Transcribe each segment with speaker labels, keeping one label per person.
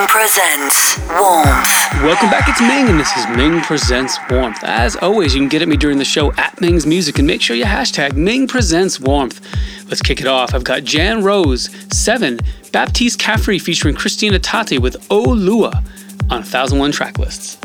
Speaker 1: Ming presents Warmth.
Speaker 2: Welcome back, it's Ming, and this is Ming Presents Warmth. As always, you can get at me during the show at Ming's Music and make sure you hashtag Ming Presents Warmth. Let's kick it off. I've got Jan Rose, 7, Baptiste Caffrey featuring Christina Tate with O Lua on 1001 track lists.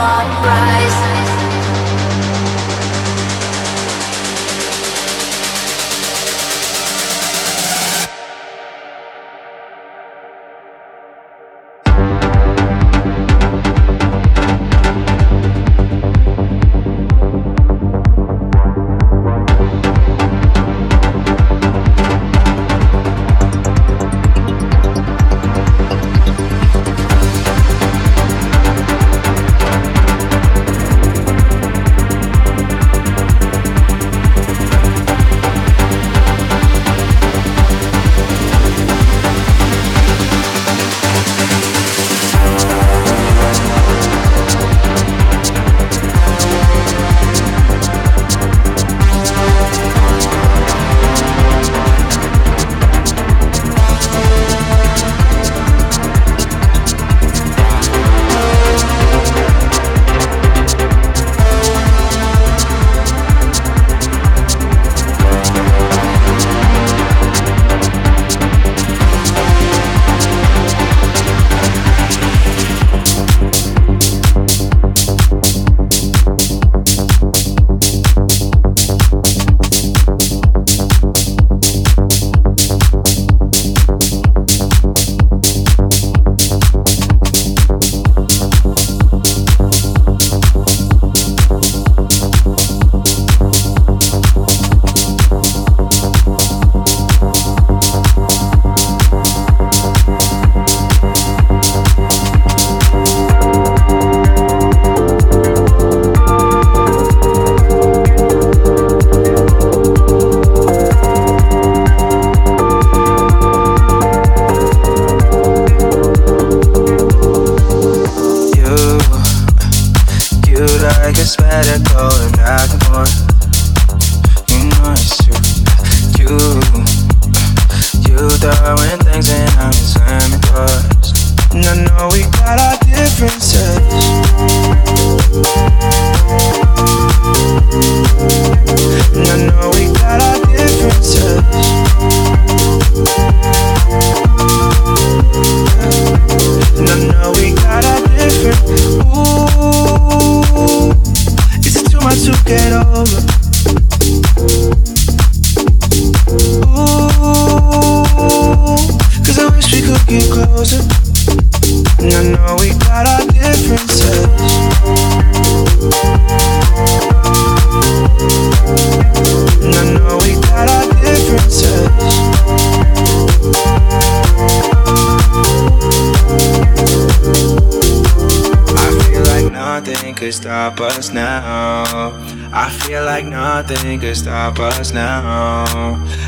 Speaker 2: one price.
Speaker 3: Nothing could stop us now.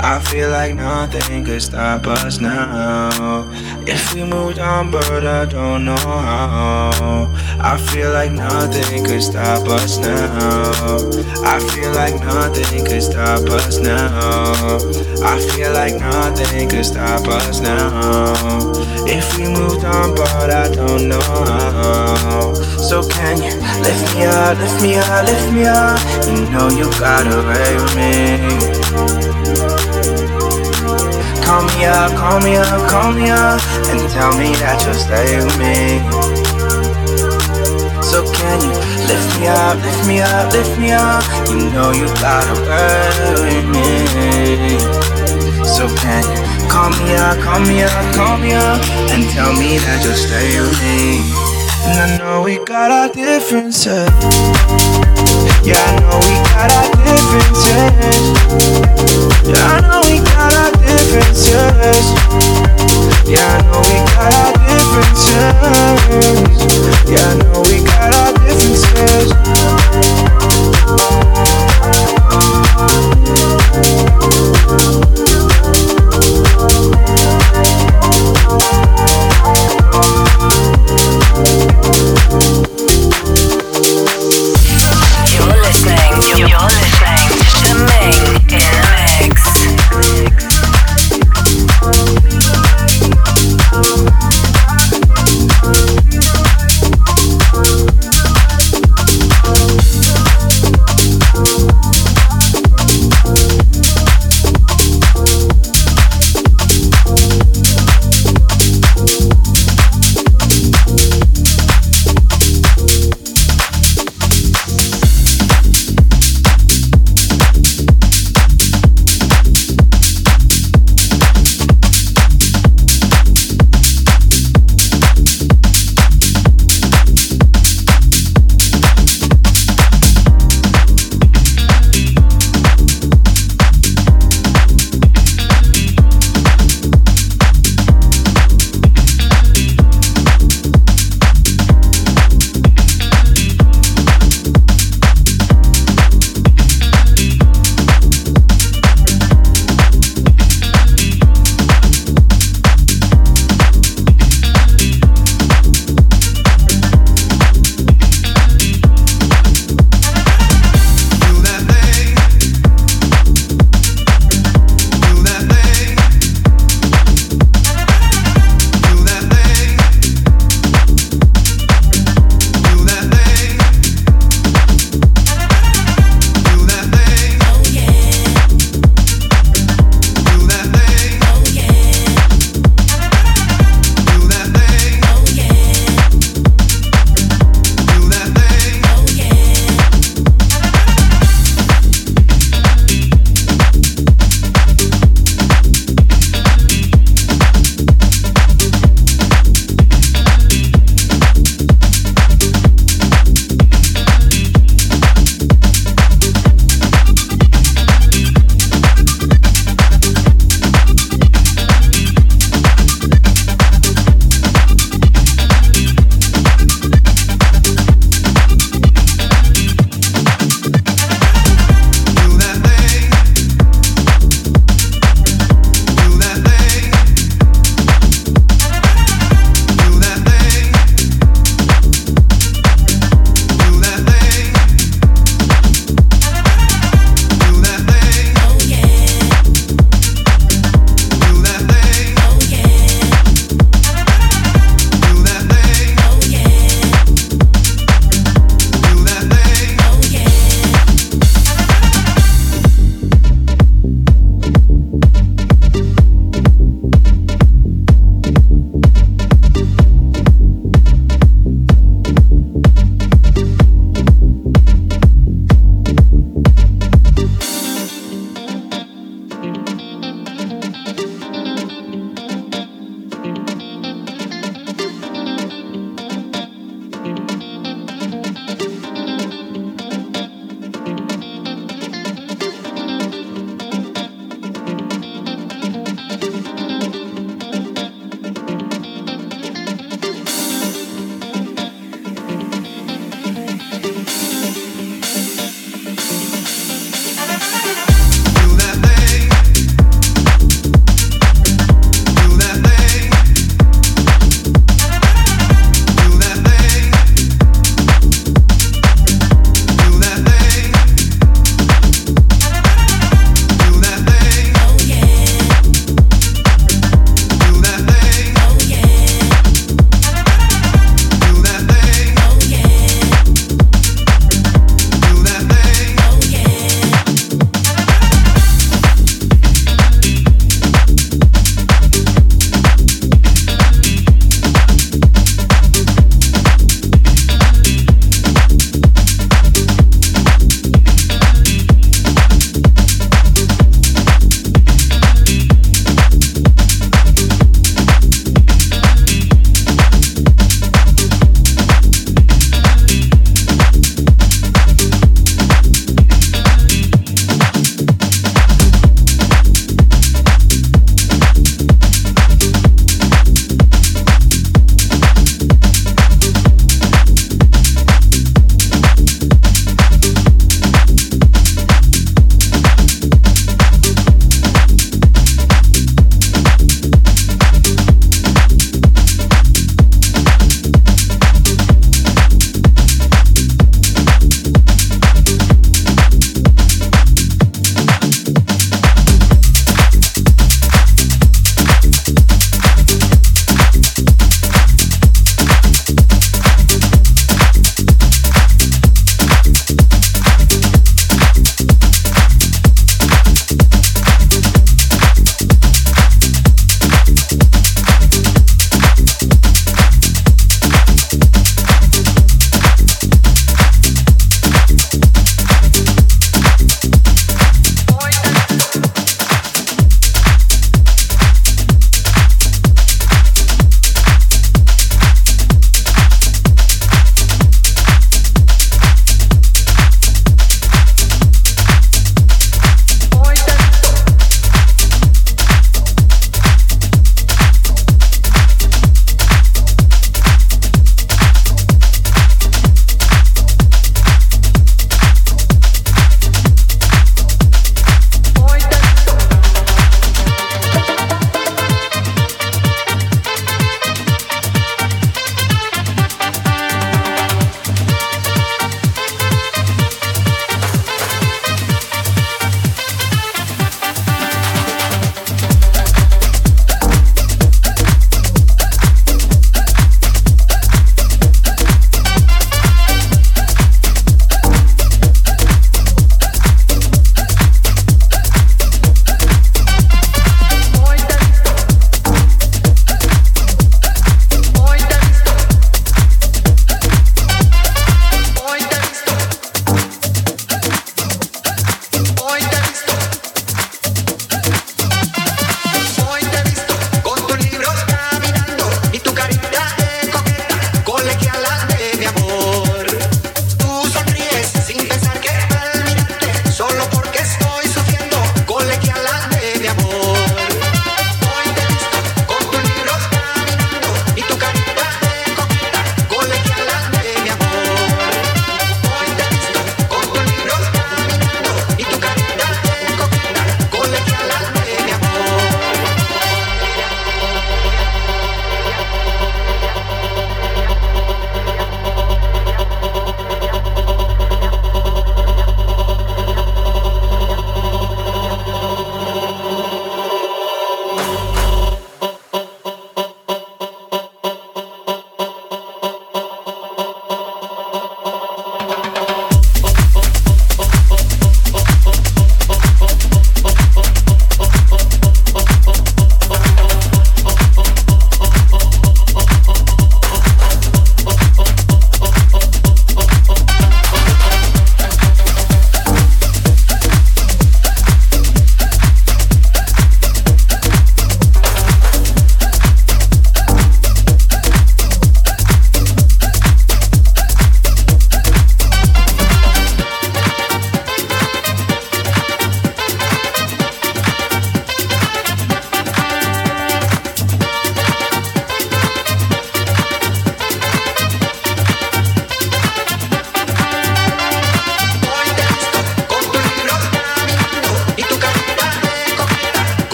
Speaker 3: I feel like nothing could stop us now. If we moved on, but I don't know how. I feel like nothing could stop us now. I feel like nothing could stop us now. I feel like nothing could stop us now. If we moved on, but I don't know how. So can you lift me up, lift me up, lift me up? You know you got away with me. Call me up, call me up, call me up, and tell me that you'll stay with me. So can you lift me up, lift me up, lift me up? You know you gotta with me. So can you call me up, call me up, call me up, and tell me that you'll stay with me? And I know we got our differences. Yeah, I know we got our
Speaker 4: differences.
Speaker 3: I know we got our differences. Yeah, I know we got our differences. Yeah, I know we got our differences.
Speaker 1: Alright.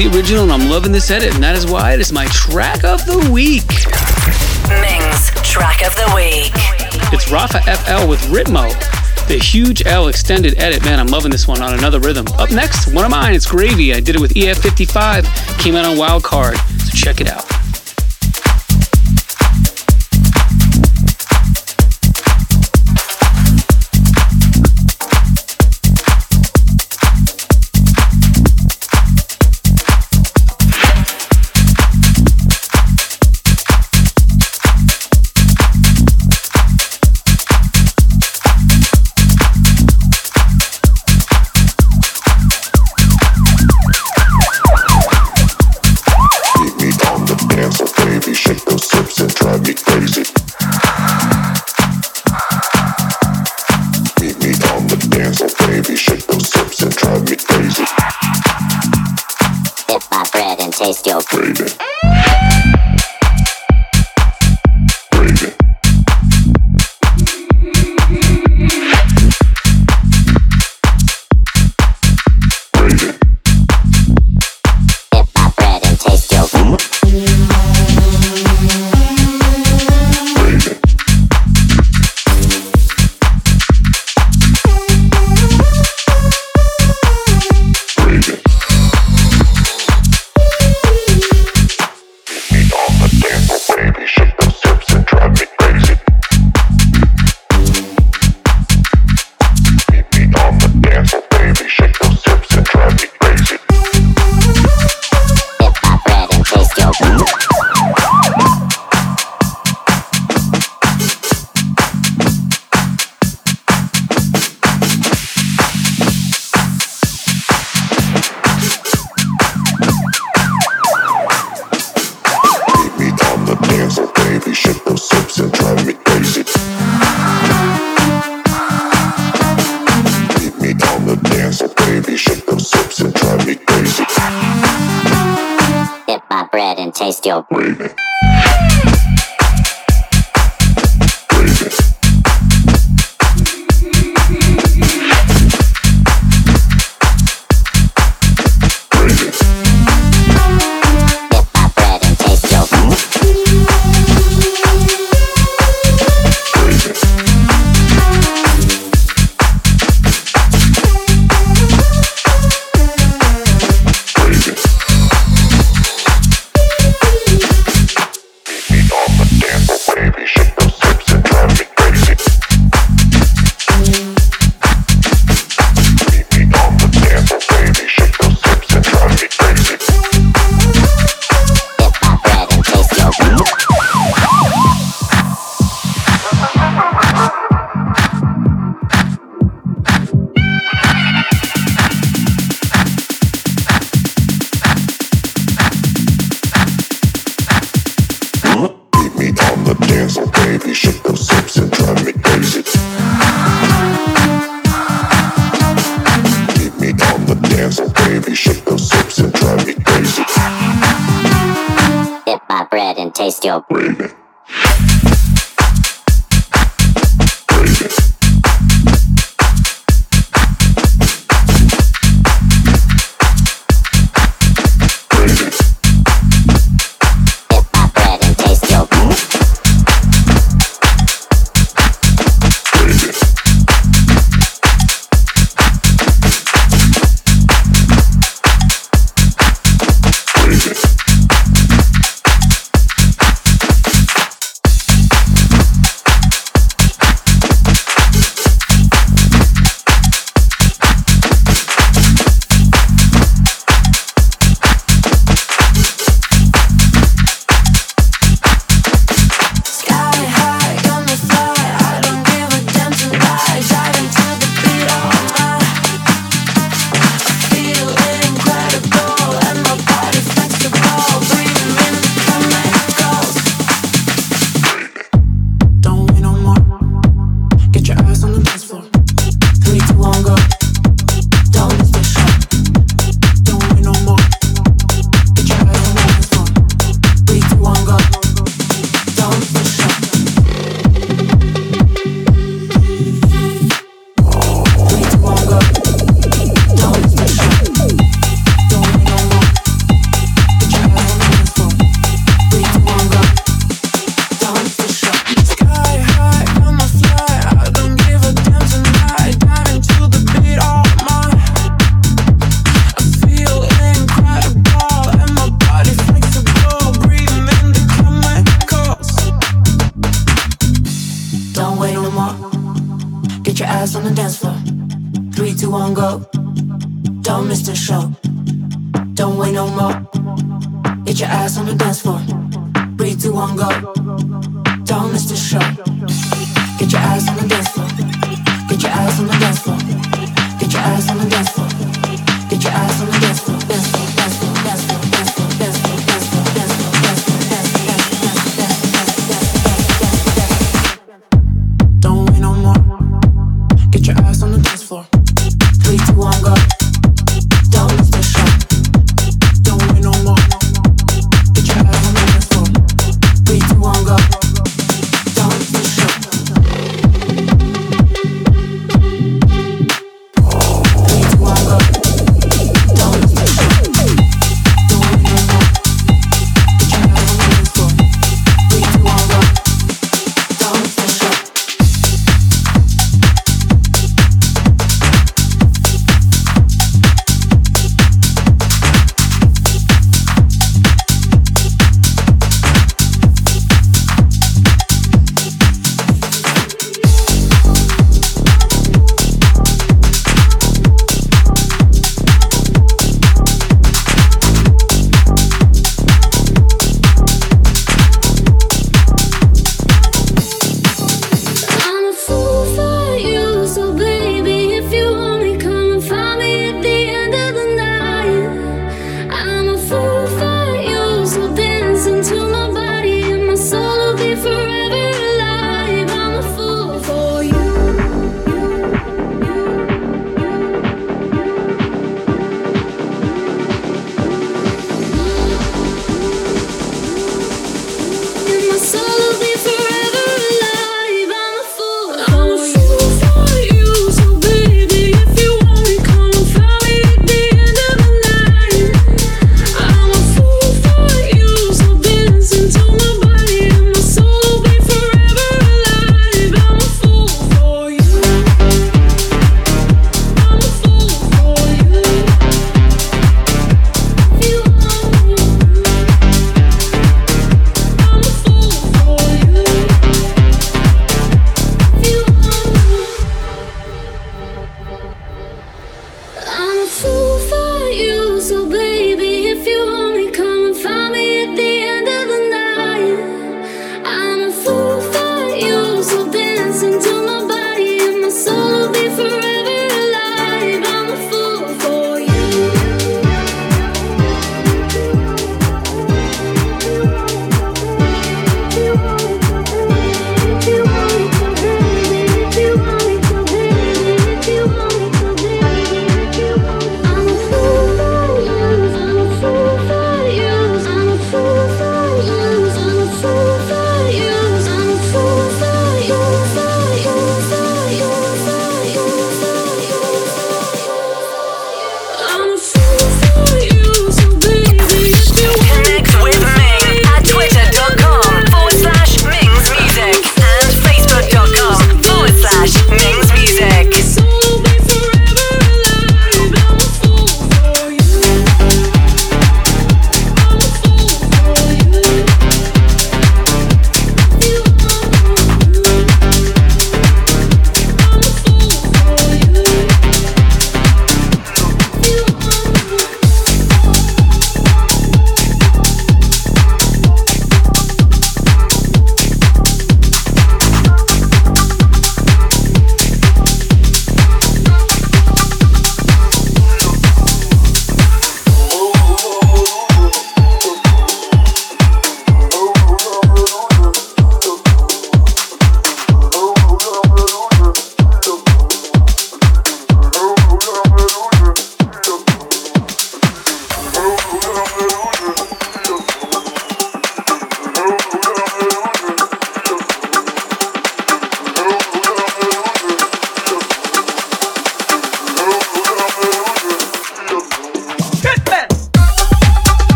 Speaker 4: The original and I'm loving this edit, and that is why it is my track of the week.
Speaker 1: Ming's track of the week.
Speaker 4: It's Rafa FL with Ritmo. The HUGEL extended edit, man, I'm loving this one on another rhythm. Up next, one of mine, it's Gravy. I did it with EF55, came out on Wildcard, so check it out.
Speaker 5: says you're crazy.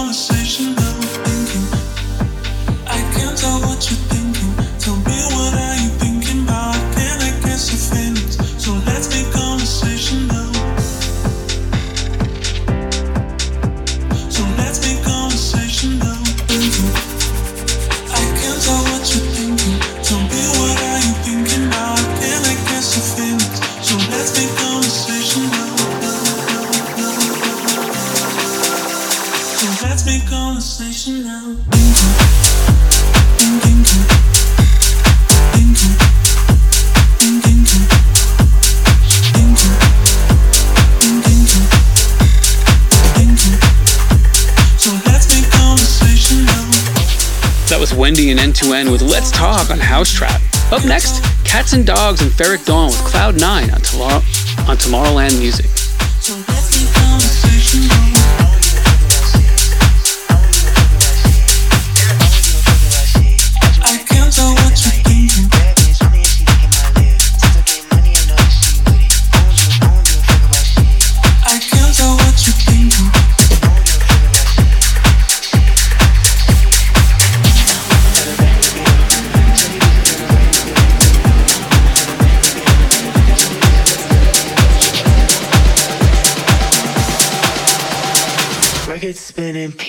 Speaker 5: conversation that we're thinking. I can't tell what you think.
Speaker 4: Up next, Cats and Dogs and Ferreck Dawn with Cloud 9 on, tomorrow, on Tomorrowland Music.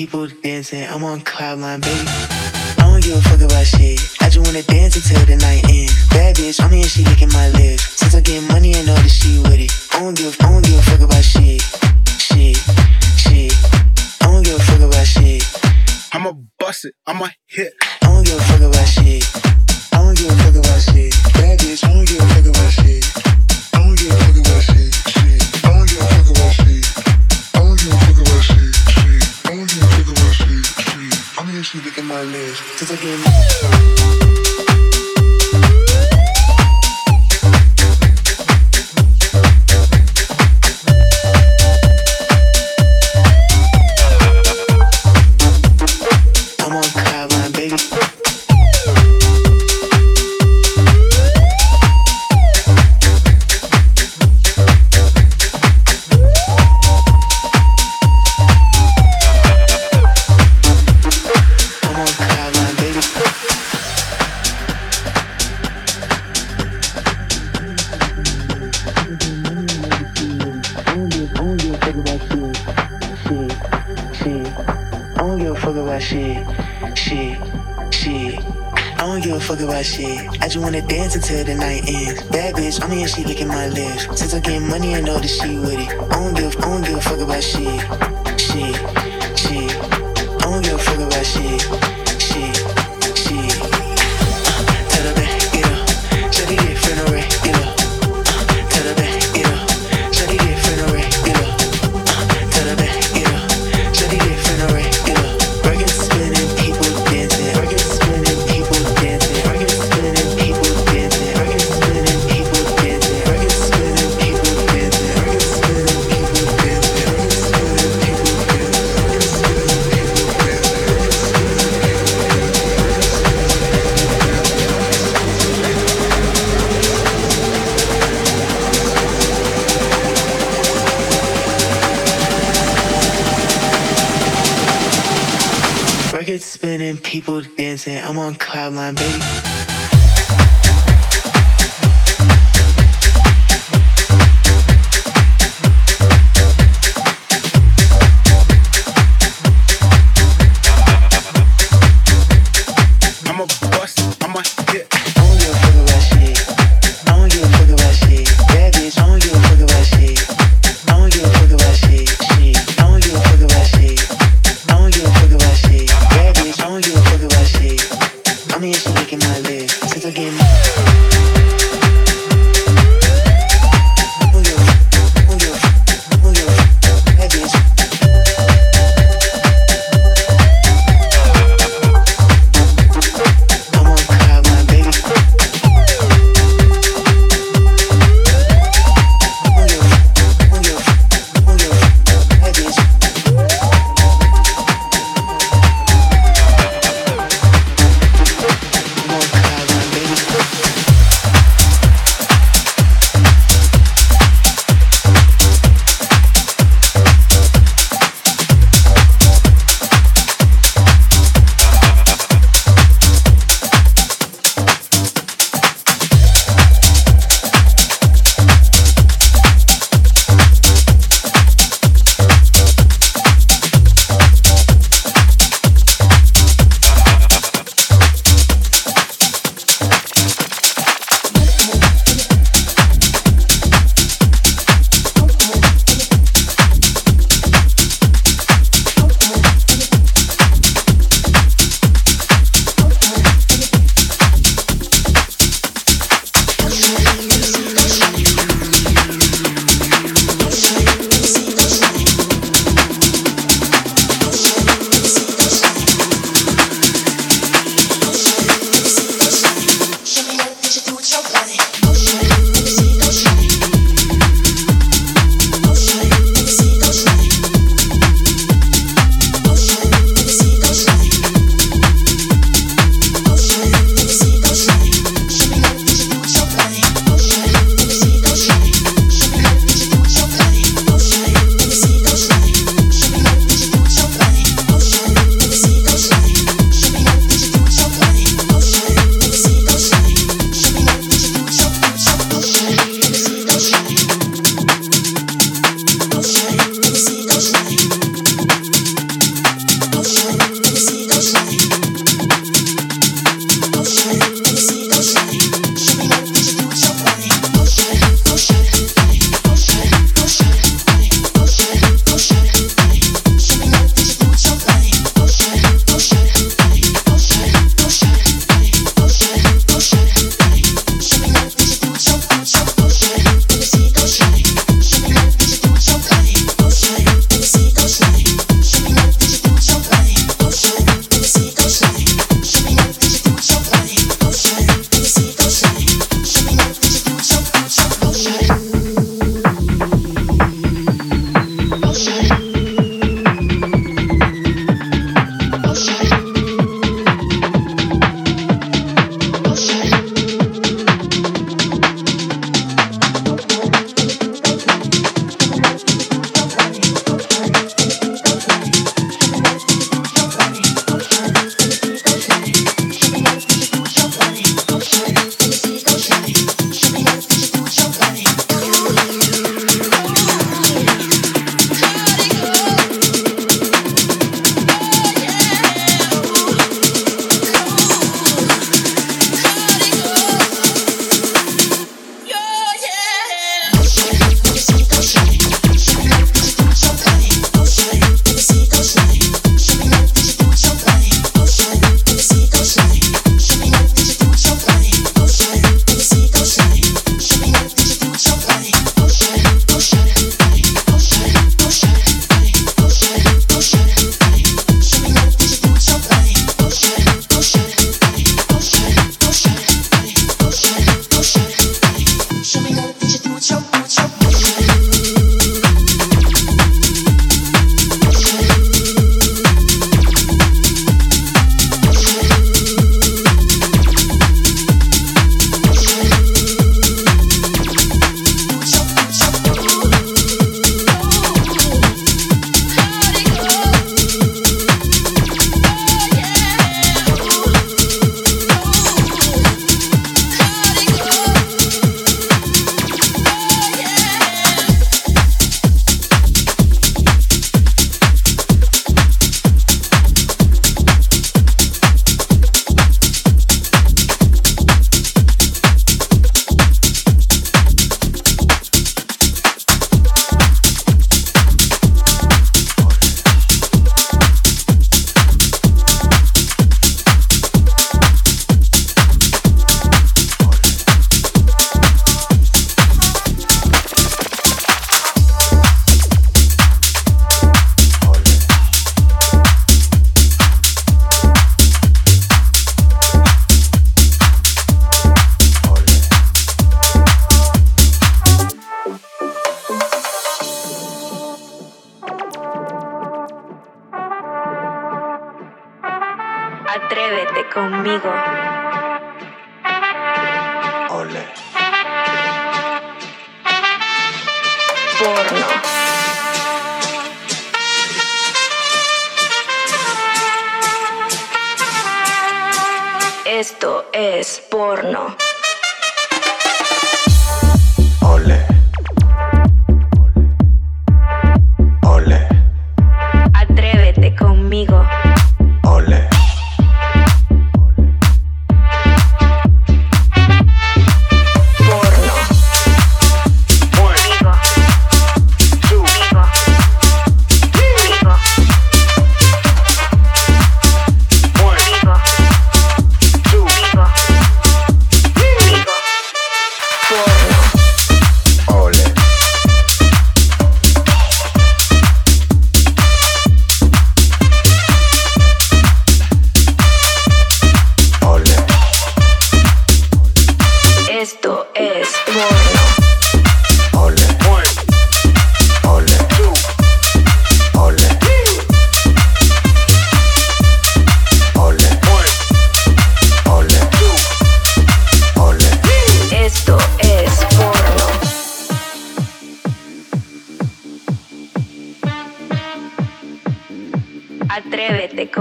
Speaker 6: People dancing. I'm on cloud nine, baby. I don't give a fuck about shit. I just wanna dance until the night ends. Bad bitch, I'm here, she licking my lips. Since I get money, I know that she with it. I don't give, I don't give a fuck about shit. Shit, shit. I don't give a fuck about shit.
Speaker 7: I'ma bust it, I'ma hit.
Speaker 6: Records spinning, people dancing.
Speaker 7: I'm on cloud nine, baby.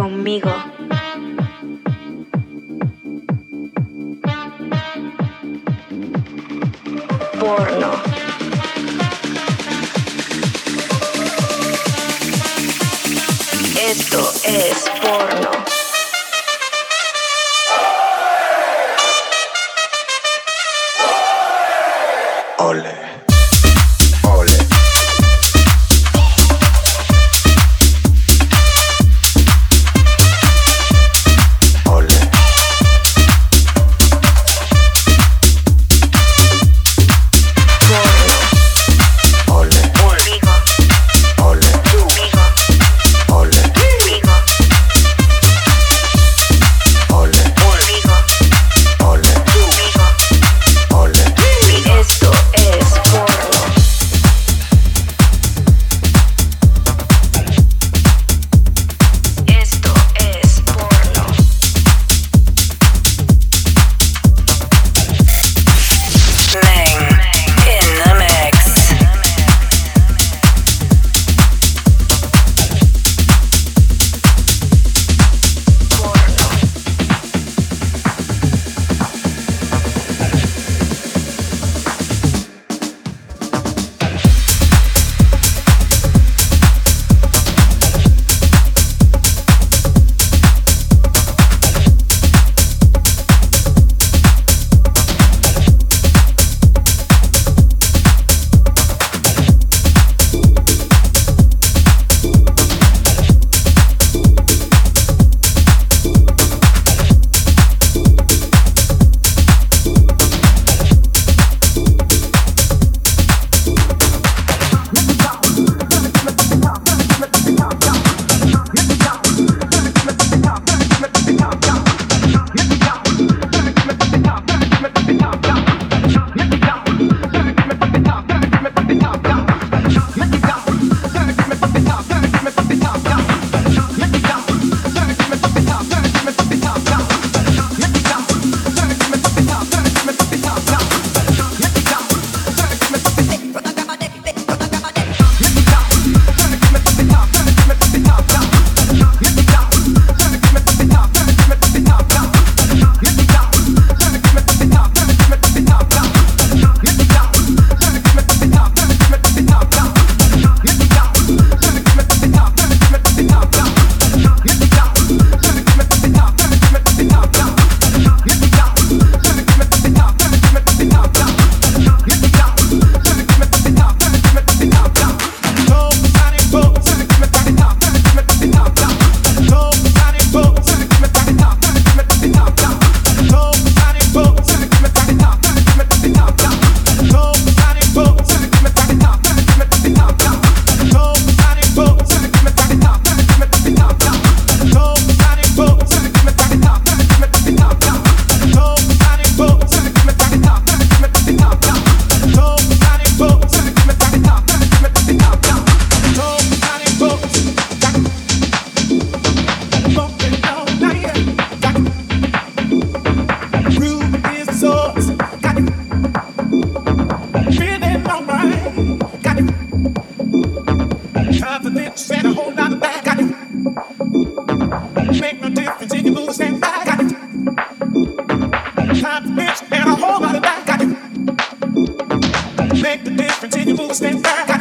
Speaker 8: Conmigo. Porno. Esto es porno. Make
Speaker 6: the
Speaker 8: difference
Speaker 9: and
Speaker 2: you move a step back.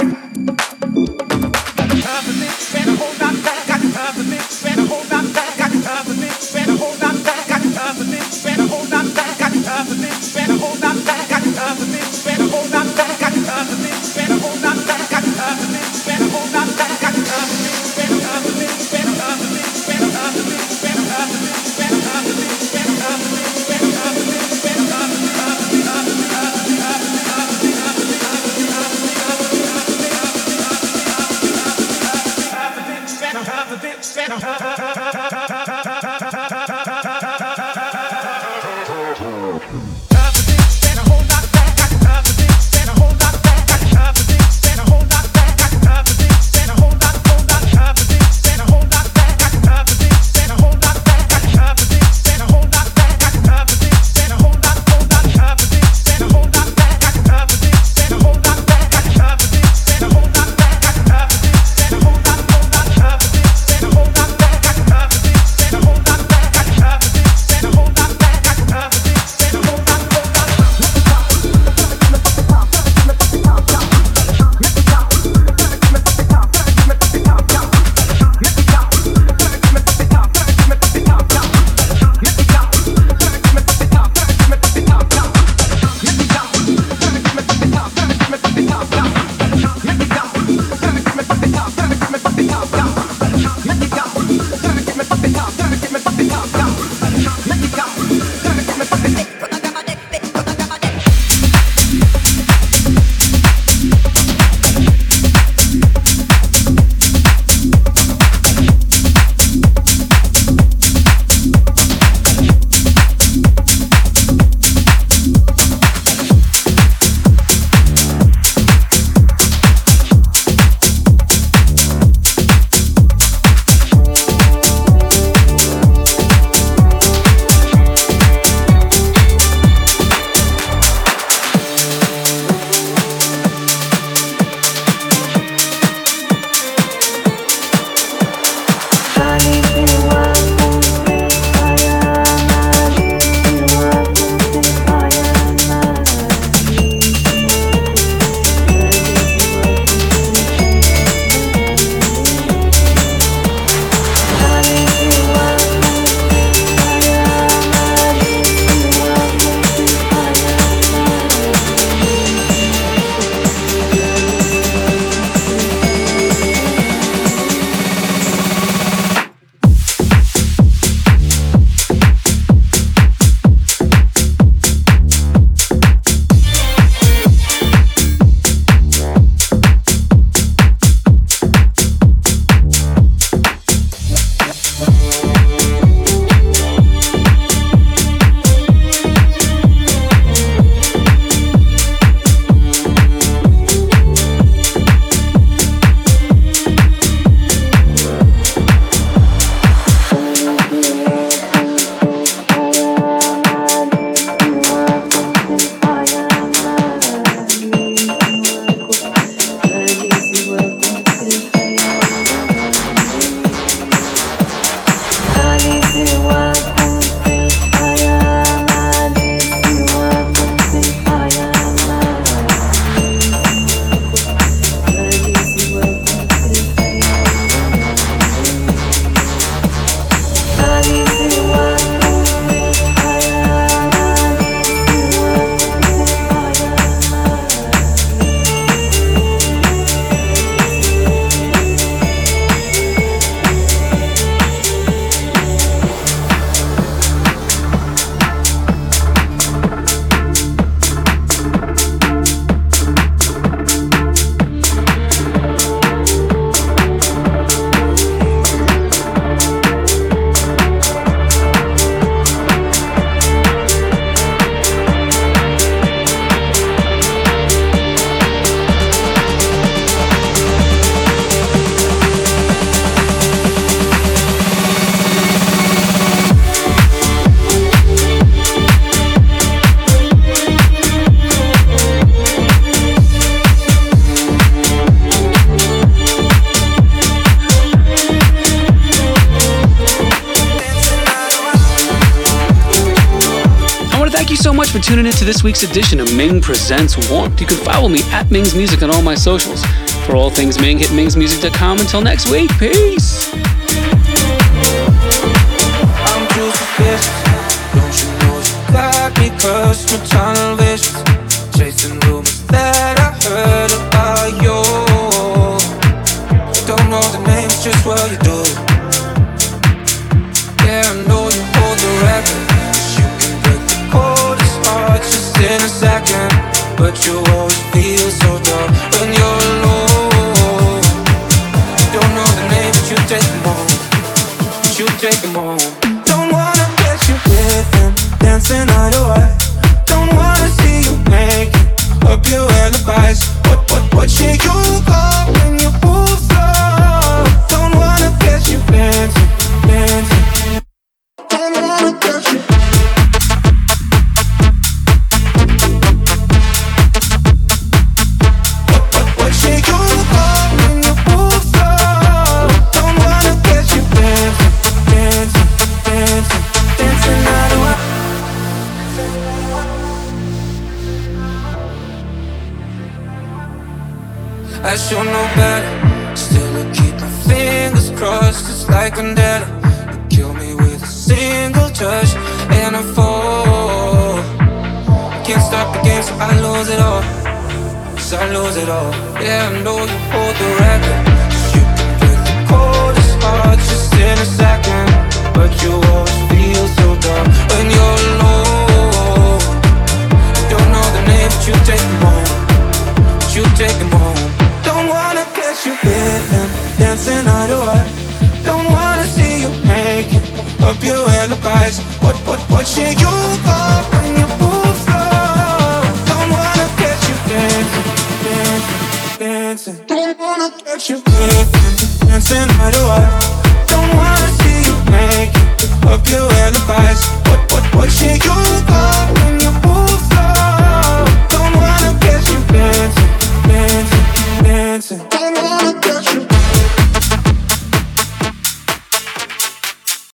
Speaker 2: this week's edition of Ming Presents Warmth. You can follow me at Ming's Music on all my socials. For all things Ming, hit mingsmusic.com. Until next week, peace.
Speaker 3: I'm